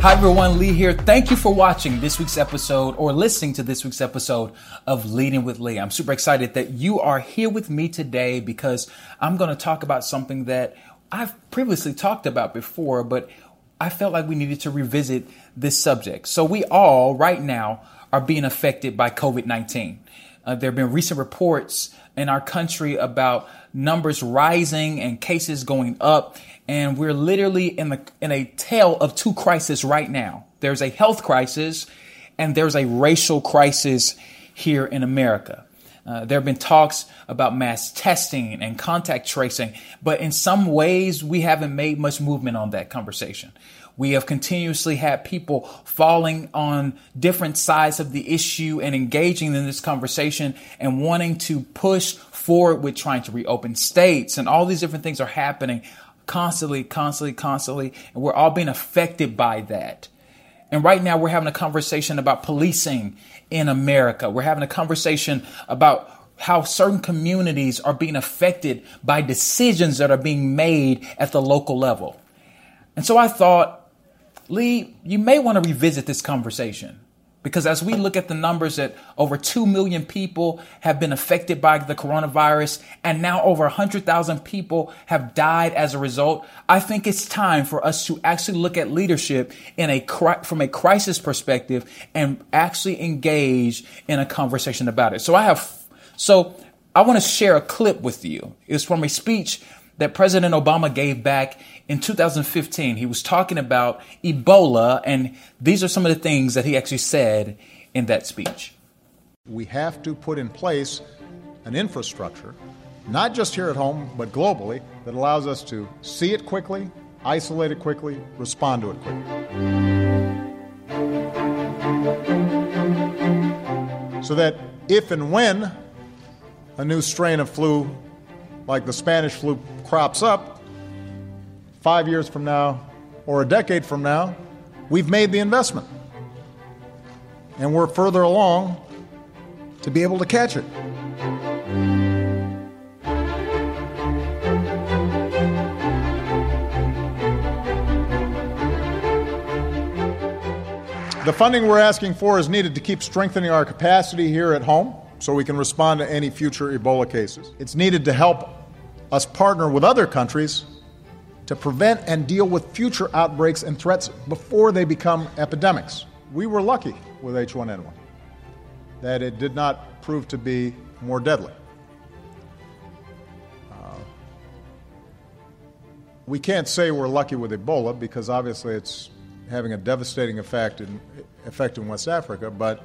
Hi everyone, Lee here. Thank you for watching this week's episode or listening to this week's episode of Leading with Lee. I'm super excited that you are here with me today because I'm going to talk about something that I've previously talked about before, but I felt like we needed to revisit this subject. So we all right now are being affected by COVID-19. Uh, there have been recent reports in our country about numbers rising and cases going up and we're literally in the in a tale of two crises right now. There's a health crisis and there's a racial crisis here in America. Uh, there have been talks about mass testing and contact tracing, but in some ways we haven't made much movement on that conversation. We have continuously had people falling on different sides of the issue and engaging in this conversation and wanting to push forward with trying to reopen states and all these different things are happening constantly, constantly, constantly. And we're all being affected by that. And right now, we're having a conversation about policing in America. We're having a conversation about how certain communities are being affected by decisions that are being made at the local level. And so I thought, Lee, you may want to revisit this conversation. Because as we look at the numbers that over 2 million people have been affected by the coronavirus and now over 100,000 people have died as a result, I think it's time for us to actually look at leadership in a from a crisis perspective and actually engage in a conversation about it. So I have so I want to share a clip with you. It's from a speech that President Obama gave back in 2015. He was talking about Ebola, and these are some of the things that he actually said in that speech. We have to put in place an infrastructure, not just here at home, but globally, that allows us to see it quickly, isolate it quickly, respond to it quickly. So that if and when a new strain of flu like the Spanish flu crops up, five years from now or a decade from now, we've made the investment. And we're further along to be able to catch it. The funding we're asking for is needed to keep strengthening our capacity here at home so we can respond to any future Ebola cases. It's needed to help us partner with other countries to prevent and deal with future outbreaks and threats before they become epidemics. We were lucky with H1N1 that it did not prove to be more deadly. Uh, we can't say we're lucky with Ebola because obviously it's having a devastating effect in, effect in West Africa, but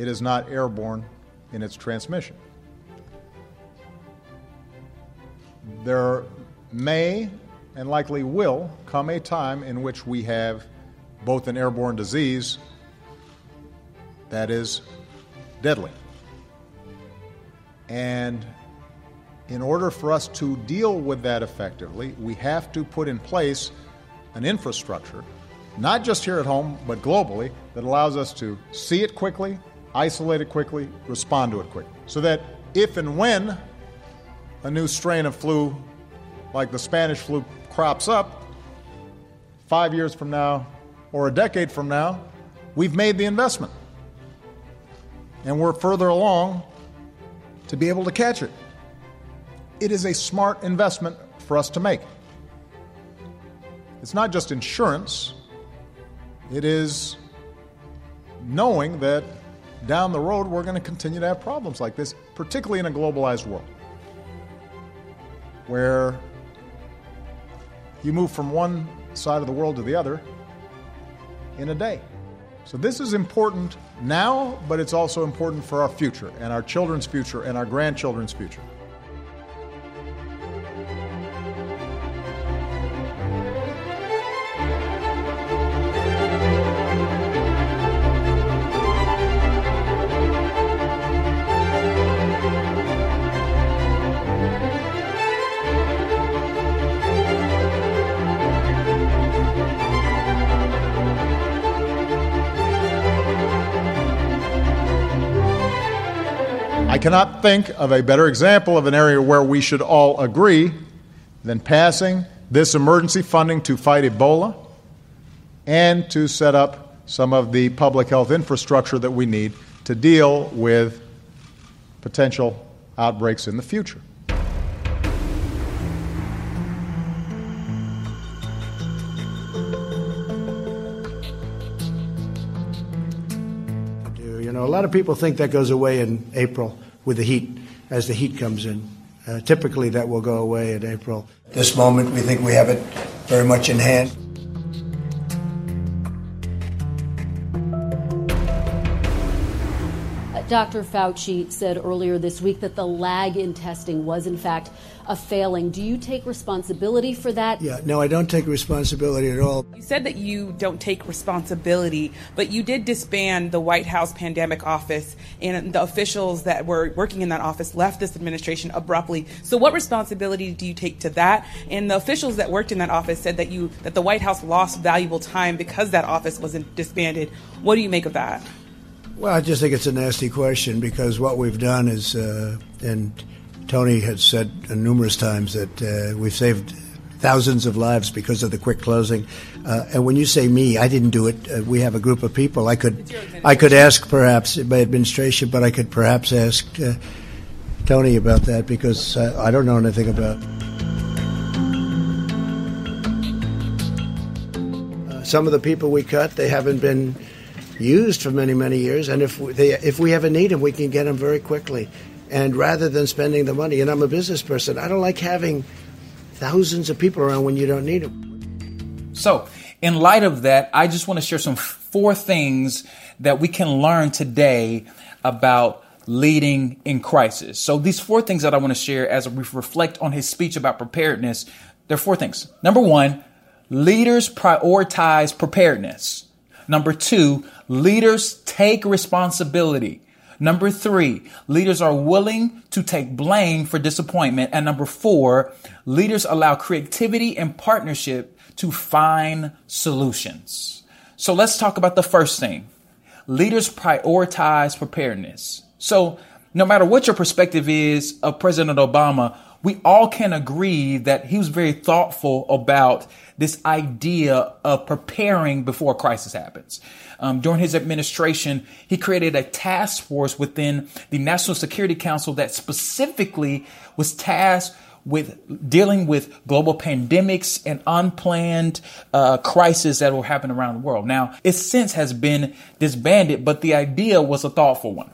it is not airborne in its transmission. There may and likely will come a time in which we have both an airborne disease that is deadly. And in order for us to deal with that effectively, we have to put in place an infrastructure, not just here at home, but globally, that allows us to see it quickly, isolate it quickly, respond to it quickly. So that if and when a new strain of flu like the Spanish flu crops up, five years from now or a decade from now, we've made the investment. And we're further along to be able to catch it. It is a smart investment for us to make. It's not just insurance, it is knowing that down the road we're going to continue to have problems like this, particularly in a globalized world where you move from one side of the world to the other in a day. So, this is important now, but it's also important for our future and our children's future and our grandchildren's future. Cannot think of a better example of an area where we should all agree than passing this emergency funding to fight Ebola and to set up some of the public health infrastructure that we need to deal with potential outbreaks in the future. You know, a lot of people think that goes away in April with the heat, as the heat comes in. Uh, typically, that will go away in April. This moment, we think we have it very much in hand. Dr. Fauci said earlier this week that the lag in testing was, in fact, a failing. Do you take responsibility for that? Yeah, no, I don't take responsibility at all. You said that you don't take responsibility, but you did disband the White House pandemic office, and the officials that were working in that office left this administration abruptly. So, what responsibility do you take to that? And the officials that worked in that office said that you that the White House lost valuable time because that office wasn't disbanded. What do you make of that? Well, I just think it's a nasty question because what we've done is, uh, and Tony has said numerous times that uh, we've saved thousands of lives because of the quick closing. Uh, and when you say me, I didn't do it. Uh, we have a group of people. I could, I could ask perhaps my administration, but I could perhaps ask uh, Tony about that because uh, I don't know anything about. some of the people we cut, they haven't been used for many, many years. And if they, if we ever need them, we can get them very quickly. And rather than spending the money, and I'm a business person, I don't like having thousands of people around when you don't need them. So, in light of that, I just want to share some four things that we can learn today about leading in crisis. So, these four things that I want to share as we reflect on his speech about preparedness, there are four things. Number one, leaders prioritize preparedness. Number two, leaders take responsibility. Number three, leaders are willing to take blame for disappointment. And number four, leaders allow creativity and partnership to find solutions. So let's talk about the first thing. Leaders prioritize preparedness. So no matter what your perspective is of President Obama, we all can agree that he was very thoughtful about this idea of preparing before a crisis happens. Um, during his administration, he created a task force within the National Security Council that specifically was tasked with dealing with global pandemics and unplanned uh, crises that will happen around the world. Now, it since has been disbanded, but the idea was a thoughtful one.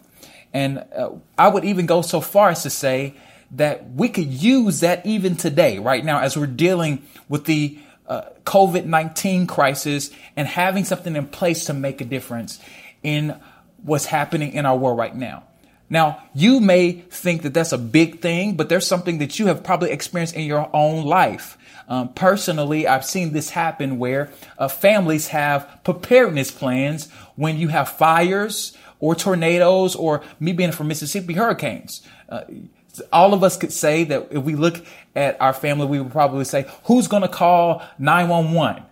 And uh, I would even go so far as to say that we could use that even today, right now, as we're dealing with the uh, COVID 19 crisis and having something in place to make a difference in what's happening in our world right now. Now, you may think that that's a big thing, but there's something that you have probably experienced in your own life. Um, personally, I've seen this happen where uh, families have preparedness plans when you have fires or tornadoes or me being from Mississippi, hurricanes. Uh, all of us could say that if we look at our family, we would probably say, who's going to call 911?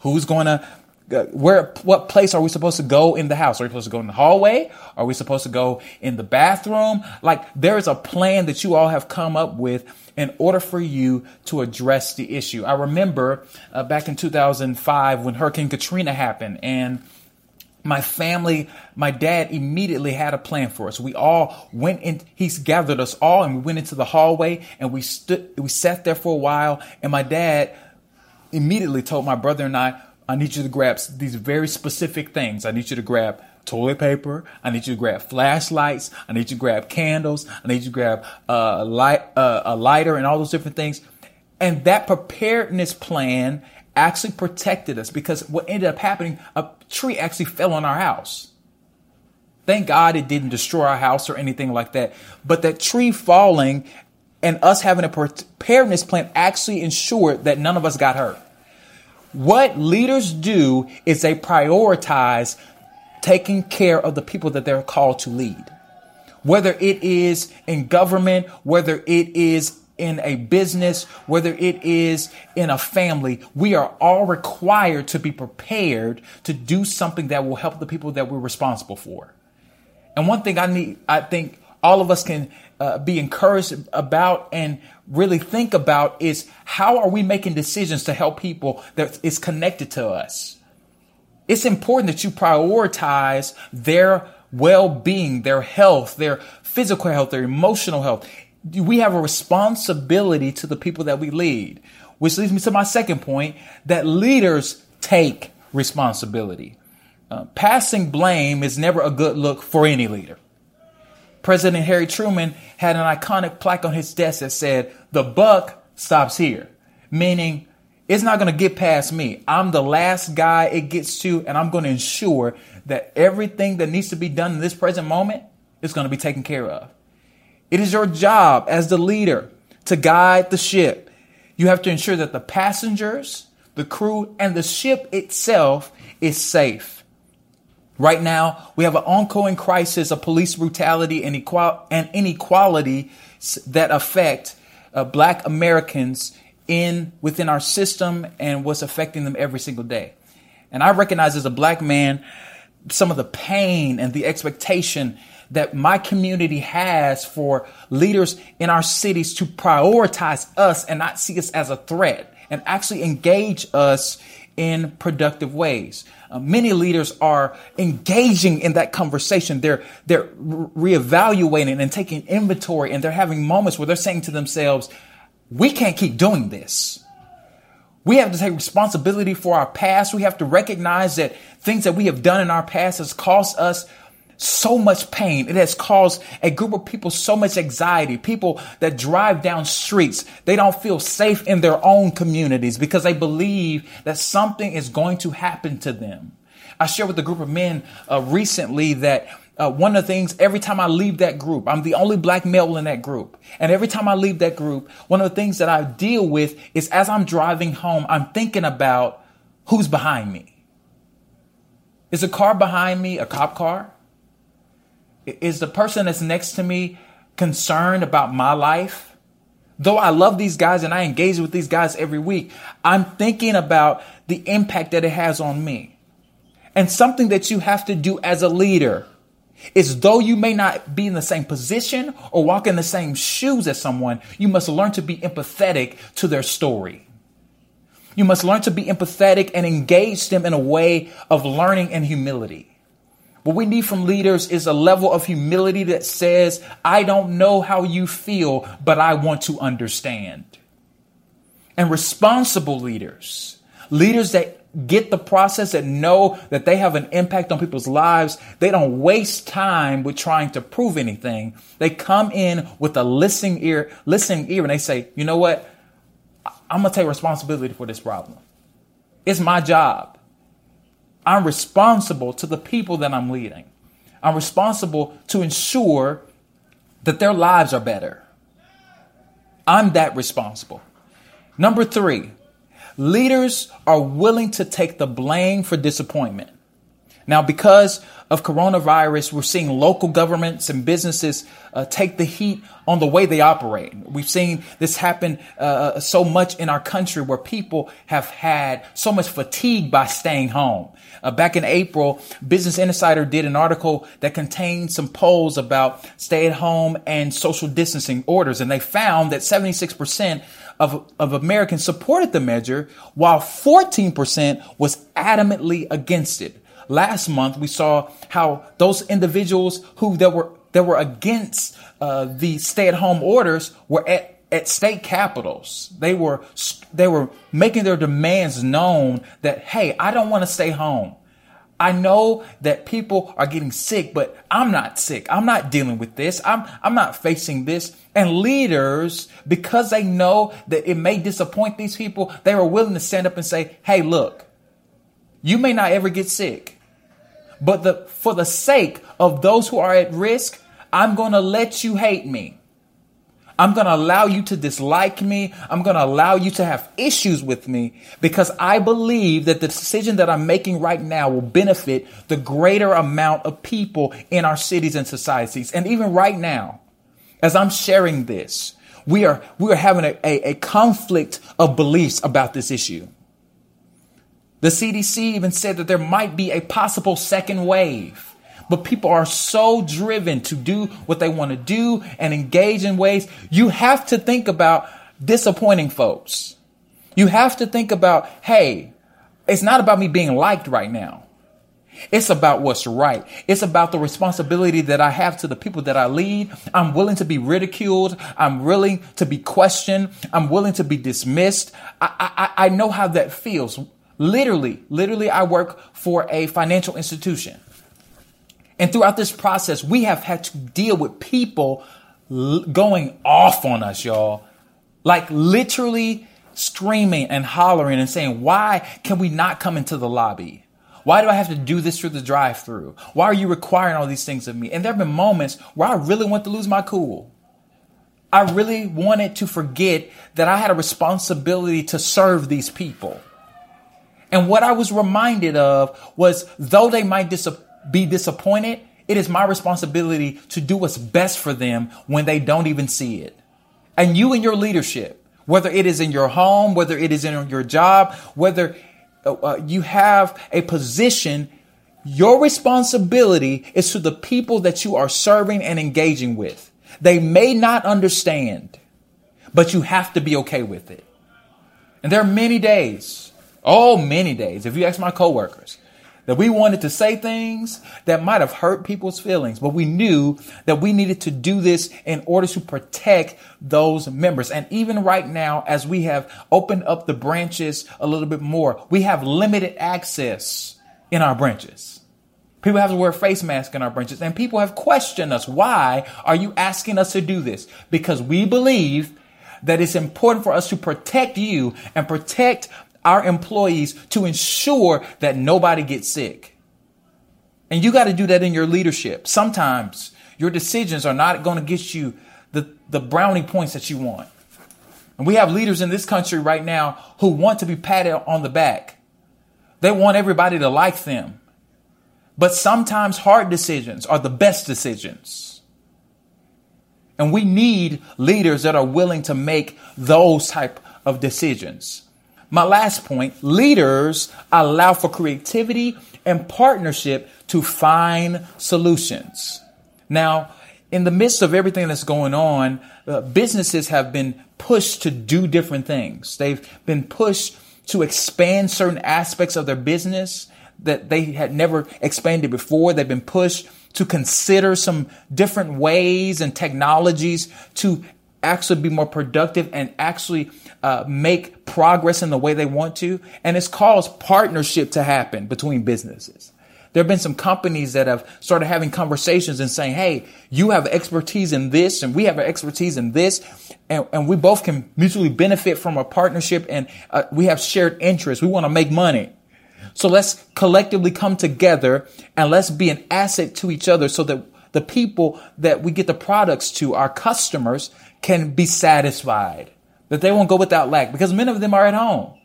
Who's going to, uh, where, what place are we supposed to go in the house? Are we supposed to go in the hallway? Are we supposed to go in the bathroom? Like there is a plan that you all have come up with in order for you to address the issue. I remember uh, back in 2005 when Hurricane Katrina happened and my family, my dad immediately had a plan for us. We all went in, he's gathered us all and we went into the hallway and we stood, we sat there for a while. And my dad immediately told my brother and I, I need you to grab these very specific things. I need you to grab toilet paper. I need you to grab flashlights. I need you to grab candles. I need you to grab uh, light, uh, a lighter and all those different things. And that preparedness plan actually protected us because what ended up happening, a tree actually fell on our house. Thank God it didn't destroy our house or anything like that. But that tree falling and us having a preparedness plan actually ensured that none of us got hurt. What leaders do is they prioritize taking care of the people that they're called to lead. Whether it is in government, whether it is in a business, whether it is in a family, we are all required to be prepared to do something that will help the people that we're responsible for. And one thing I need, I think all of us can uh, be encouraged about and really think about is how are we making decisions to help people that is connected to us? It's important that you prioritize their well-being, their health, their physical health, their emotional health. We have a responsibility to the people that we lead, which leads me to my second point that leaders take responsibility. Uh, passing blame is never a good look for any leader. President Harry Truman had an iconic plaque on his desk that said, The buck stops here, meaning it's not going to get past me. I'm the last guy it gets to, and I'm going to ensure that everything that needs to be done in this present moment is going to be taken care of. It is your job as the leader to guide the ship. You have to ensure that the passengers, the crew, and the ship itself is safe. Right now, we have an ongoing crisis of police brutality and, inequality that affect uh, black Americans in within our system and what's affecting them every single day. And I recognize as a black man some of the pain and the expectation that my community has for leaders in our cities to prioritize us and not see us as a threat and actually engage us in productive ways. Uh, many leaders are engaging in that conversation. They're, they're re- reevaluating and taking inventory and they're having moments where they're saying to themselves, we can't keep doing this. We have to take responsibility for our past. We have to recognize that things that we have done in our past has caused us so much pain. It has caused a group of people so much anxiety. People that drive down streets, they don't feel safe in their own communities because they believe that something is going to happen to them. I shared with a group of men uh, recently that uh, one of the things every time I leave that group, I'm the only black male in that group. And every time I leave that group, one of the things that I deal with is as I'm driving home, I'm thinking about who's behind me. Is a car behind me a cop car? Is the person that's next to me concerned about my life? Though I love these guys and I engage with these guys every week, I'm thinking about the impact that it has on me. And something that you have to do as a leader is though you may not be in the same position or walk in the same shoes as someone, you must learn to be empathetic to their story. You must learn to be empathetic and engage them in a way of learning and humility. What we need from leaders is a level of humility that says, I don't know how you feel, but I want to understand. And responsible leaders, leaders that get the process and know that they have an impact on people's lives. They don't waste time with trying to prove anything. They come in with a listening ear, listening ear, and they say, you know what? I'm to take responsibility for this problem. It's my job. I'm responsible to the people that I'm leading. I'm responsible to ensure that their lives are better. I'm that responsible. Number three, leaders are willing to take the blame for disappointment. Now, because of coronavirus, we're seeing local governments and businesses uh, take the heat on the way they operate. We've seen this happen uh, uh, so much in our country where people have had so much fatigue by staying home. Uh, back in April, Business Insider did an article that contained some polls about stay at home and social distancing orders, and they found that 76% of, of Americans supported the measure, while 14% was adamantly against it. Last month, we saw how those individuals who that were that were against uh, the stay-at-home orders were at at state capitals. They were they were making their demands known that hey, I don't want to stay home. I know that people are getting sick, but I'm not sick. I'm not dealing with this. I'm I'm not facing this. And leaders, because they know that it may disappoint these people, they are willing to stand up and say, "Hey, look, you may not ever get sick, but the for the sake of those who are at risk, I'm going to let you hate me." I'm going to allow you to dislike me. I'm going to allow you to have issues with me because I believe that the decision that I'm making right now will benefit the greater amount of people in our cities and societies. And even right now, as I'm sharing this, we are, we are having a, a, a conflict of beliefs about this issue. The CDC even said that there might be a possible second wave. But people are so driven to do what they want to do and engage in ways. You have to think about disappointing folks. You have to think about, hey, it's not about me being liked right now. It's about what's right. It's about the responsibility that I have to the people that I lead. I'm willing to be ridiculed. I'm willing to be questioned. I'm willing to be dismissed. I, I, I know how that feels. Literally, literally, I work for a financial institution. And throughout this process, we have had to deal with people l- going off on us, y'all. Like literally screaming and hollering and saying, why can we not come into the lobby? Why do I have to do this through the drive through? Why are you requiring all these things of me? And there have been moments where I really want to lose my cool. I really wanted to forget that I had a responsibility to serve these people. And what I was reminded of was though they might dis- be disappointed, it is my responsibility to do what's best for them when they don't even see it. And you and your leadership, whether it is in your home, whether it is in your job, whether uh, uh, you have a position, your responsibility is to the people that you are serving and engaging with. They may not understand, but you have to be okay with it. And there are many days, oh, many days, if you ask my coworkers, that we wanted to say things that might have hurt people's feelings, but we knew that we needed to do this in order to protect those members. And even right now, as we have opened up the branches a little bit more, we have limited access in our branches. People have to wear face masks in our branches and people have questioned us. Why are you asking us to do this? Because we believe that it's important for us to protect you and protect our employees to ensure that nobody gets sick. And you got to do that in your leadership. Sometimes your decisions are not going to get you the, the brownie points that you want. And we have leaders in this country right now who want to be patted on the back. They want everybody to like them. But sometimes hard decisions are the best decisions. And we need leaders that are willing to make those type of decisions. My last point, leaders allow for creativity and partnership to find solutions. Now, in the midst of everything that's going on, uh, businesses have been pushed to do different things. They've been pushed to expand certain aspects of their business that they had never expanded before. They've been pushed to consider some different ways and technologies to actually be more productive and actually uh, make progress in the way they want to. And it's caused partnership to happen between businesses. There have been some companies that have started having conversations and saying, Hey, you have expertise in this and we have expertise in this. And, and we both can mutually benefit from a partnership and uh, we have shared interests. We want to make money. So let's collectively come together and let's be an asset to each other so that the people that we get the products to, our customers, can be satisfied, that they won't go without lack because many of them are at home.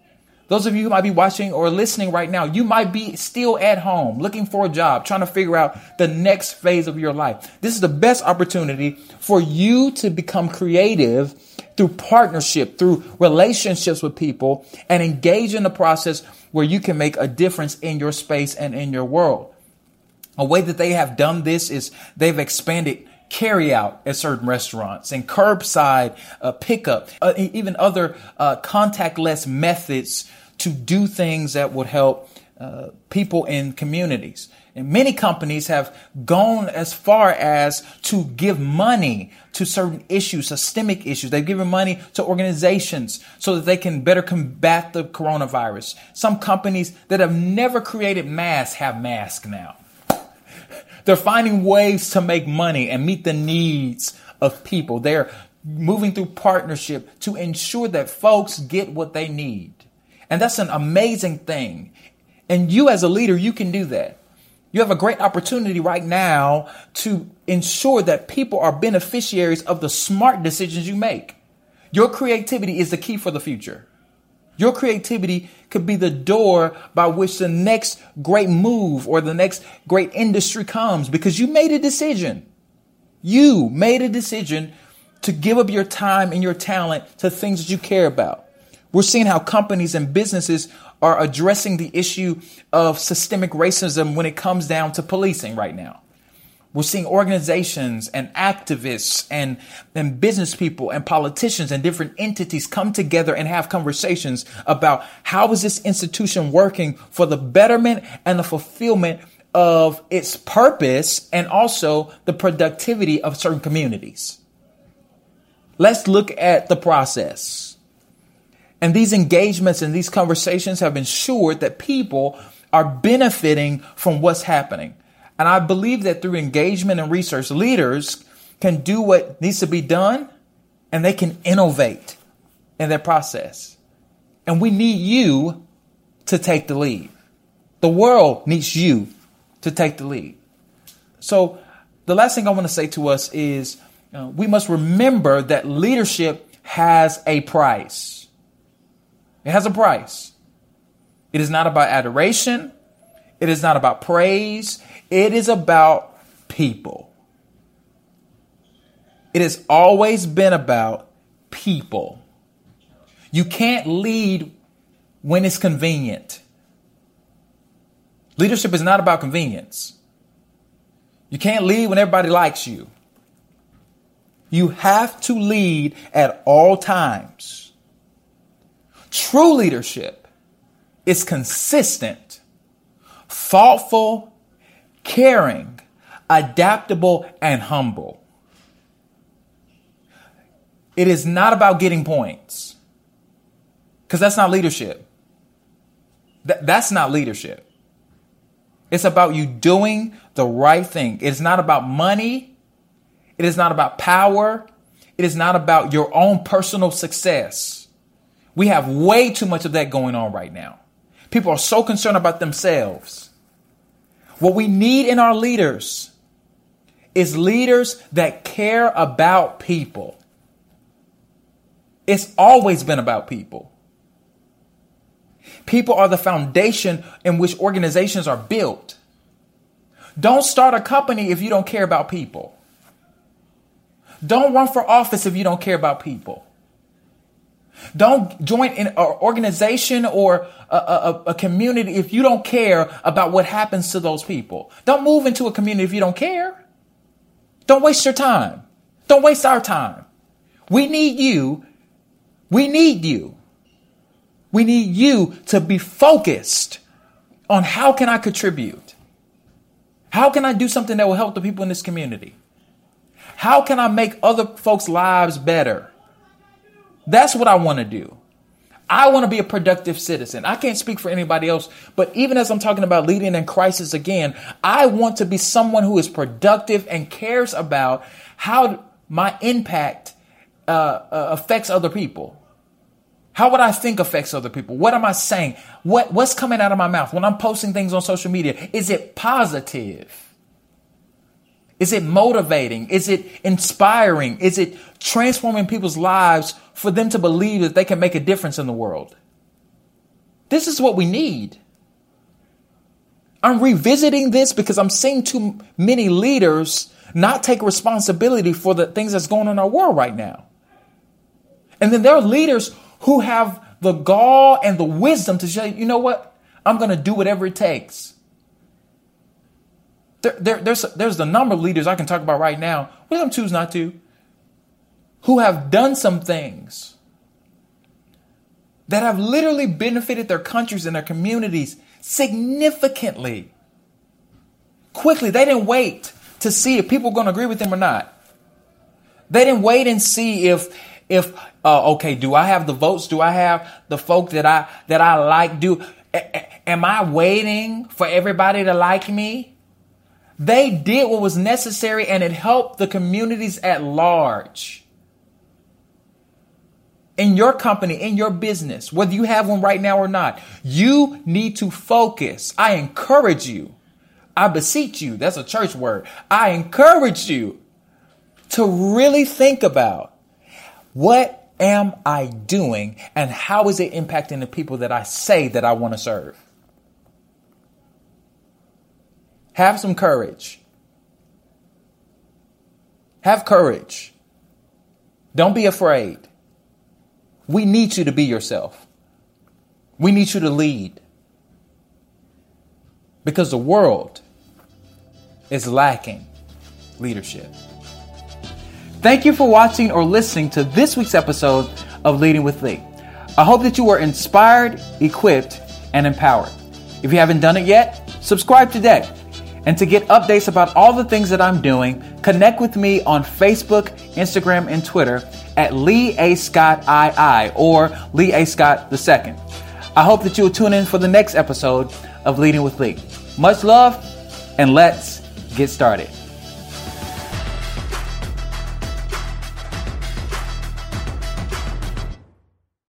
Those of you who might be watching or listening right now, you might be still at home looking for a job, trying to figure out the next phase of your life. This is the best opportunity for you to become creative through partnership, through relationships with people and engage in the process where you can make a difference in your space and in your world. A way that they have done this is they've expanded carry out at certain restaurants and curbside uh, pickup, uh, even other uh, contactless methods to do things that would help uh, people in communities. And many companies have gone as far as to give money to certain issues, systemic issues. They've given money to organizations so that they can better combat the coronavirus. Some companies that have never created masks have masks now. They're finding ways to make money and meet the needs of people. They're moving through partnership to ensure that folks get what they need. And that's an amazing thing. And you as a leader, you can do that. You have a great opportunity right now to ensure that people are beneficiaries of the smart decisions you make. Your creativity is the key for the future. Your creativity could be the door by which the next great move or the next great industry comes because you made a decision. You made a decision to give up your time and your talent to things that you care about. We're seeing how companies and businesses are addressing the issue of systemic racism when it comes down to policing right now. We're seeing organizations and activists and, and business people and politicians and different entities come together and have conversations about how is this institution working for the betterment and the fulfillment of its purpose and also the productivity of certain communities. Let's look at the process. And these engagements and these conversations have ensured that people are benefiting from what's happening. And I believe that through engagement and research, leaders can do what needs to be done and they can innovate in their process. And we need you to take the lead. The world needs you to take the lead. So, the last thing I want to say to us is uh, we must remember that leadership has a price. It has a price. It is not about adoration. It is not about praise. It is about people. It has always been about people. You can't lead when it's convenient. Leadership is not about convenience. You can't lead when everybody likes you. You have to lead at all times. True leadership is consistent, thoughtful, caring, adaptable, and humble. It is not about getting points because that's not leadership. Th- that's not leadership. It's about you doing the right thing. It is not about money. It is not about power. It is not about your own personal success. We have way too much of that going on right now. People are so concerned about themselves. What we need in our leaders is leaders that care about people. It's always been about people. People are the foundation in which organizations are built. Don't start a company if you don't care about people. Don't run for office if you don't care about people. Don't join an organization or a, a, a, community if you don't care about what happens to those people. Don't move into a community if you don't care. Don't waste your time. Don't waste our time. We need you. We need you we need you to be focused on how can I contribute? How can I do something that will help the people in this community? How can I make other folks' lives better? That's what I want to do. I want to be a productive citizen. I can't speak for anybody else, but even as I'm talking about leading in crisis again, I want to be someone who is productive and cares about how my impact uh, uh, affects other people. How would I think affects other people? What am I saying? What, what's coming out of my mouth when I'm posting things on social media? Is it positive? Is it motivating? Is it inspiring? Is it transforming people's lives for them to believe that they can make a difference in the world? This is what we need. I'm revisiting this because I'm seeing too many leaders not take responsibility for the things that's going on in our world right now. And then there are leaders who have the gall and the wisdom to say, you know what? I'm going to do whatever it takes. There, there, there's, there's the number of leaders I can talk about right now. We them choose not to. Who have done some things that have literally benefited their countries and their communities significantly. Quickly, they didn't wait to see if people were going to agree with them or not. They didn't wait and see if if uh, okay, do I have the votes? Do I have the folk that I that I like? Do a- am I waiting for everybody to like me? They did what was necessary and it helped the communities at large. In your company, in your business, whether you have one right now or not, you need to focus. I encourage you. I beseech you. That's a church word. I encourage you to really think about what am I doing and how is it impacting the people that I say that I want to serve? Have some courage. Have courage. Don't be afraid. We need you to be yourself. We need you to lead. Because the world is lacking leadership. Thank you for watching or listening to this week's episode of Leading with Lee. I hope that you were inspired, equipped, and empowered. If you haven't done it yet, subscribe today. And to get updates about all the things that I'm doing, connect with me on Facebook, Instagram, and Twitter at Lee A. Scott II or Lee A. Scott II. I hope that you will tune in for the next episode of Leading with Lee. Much love, and let's get started.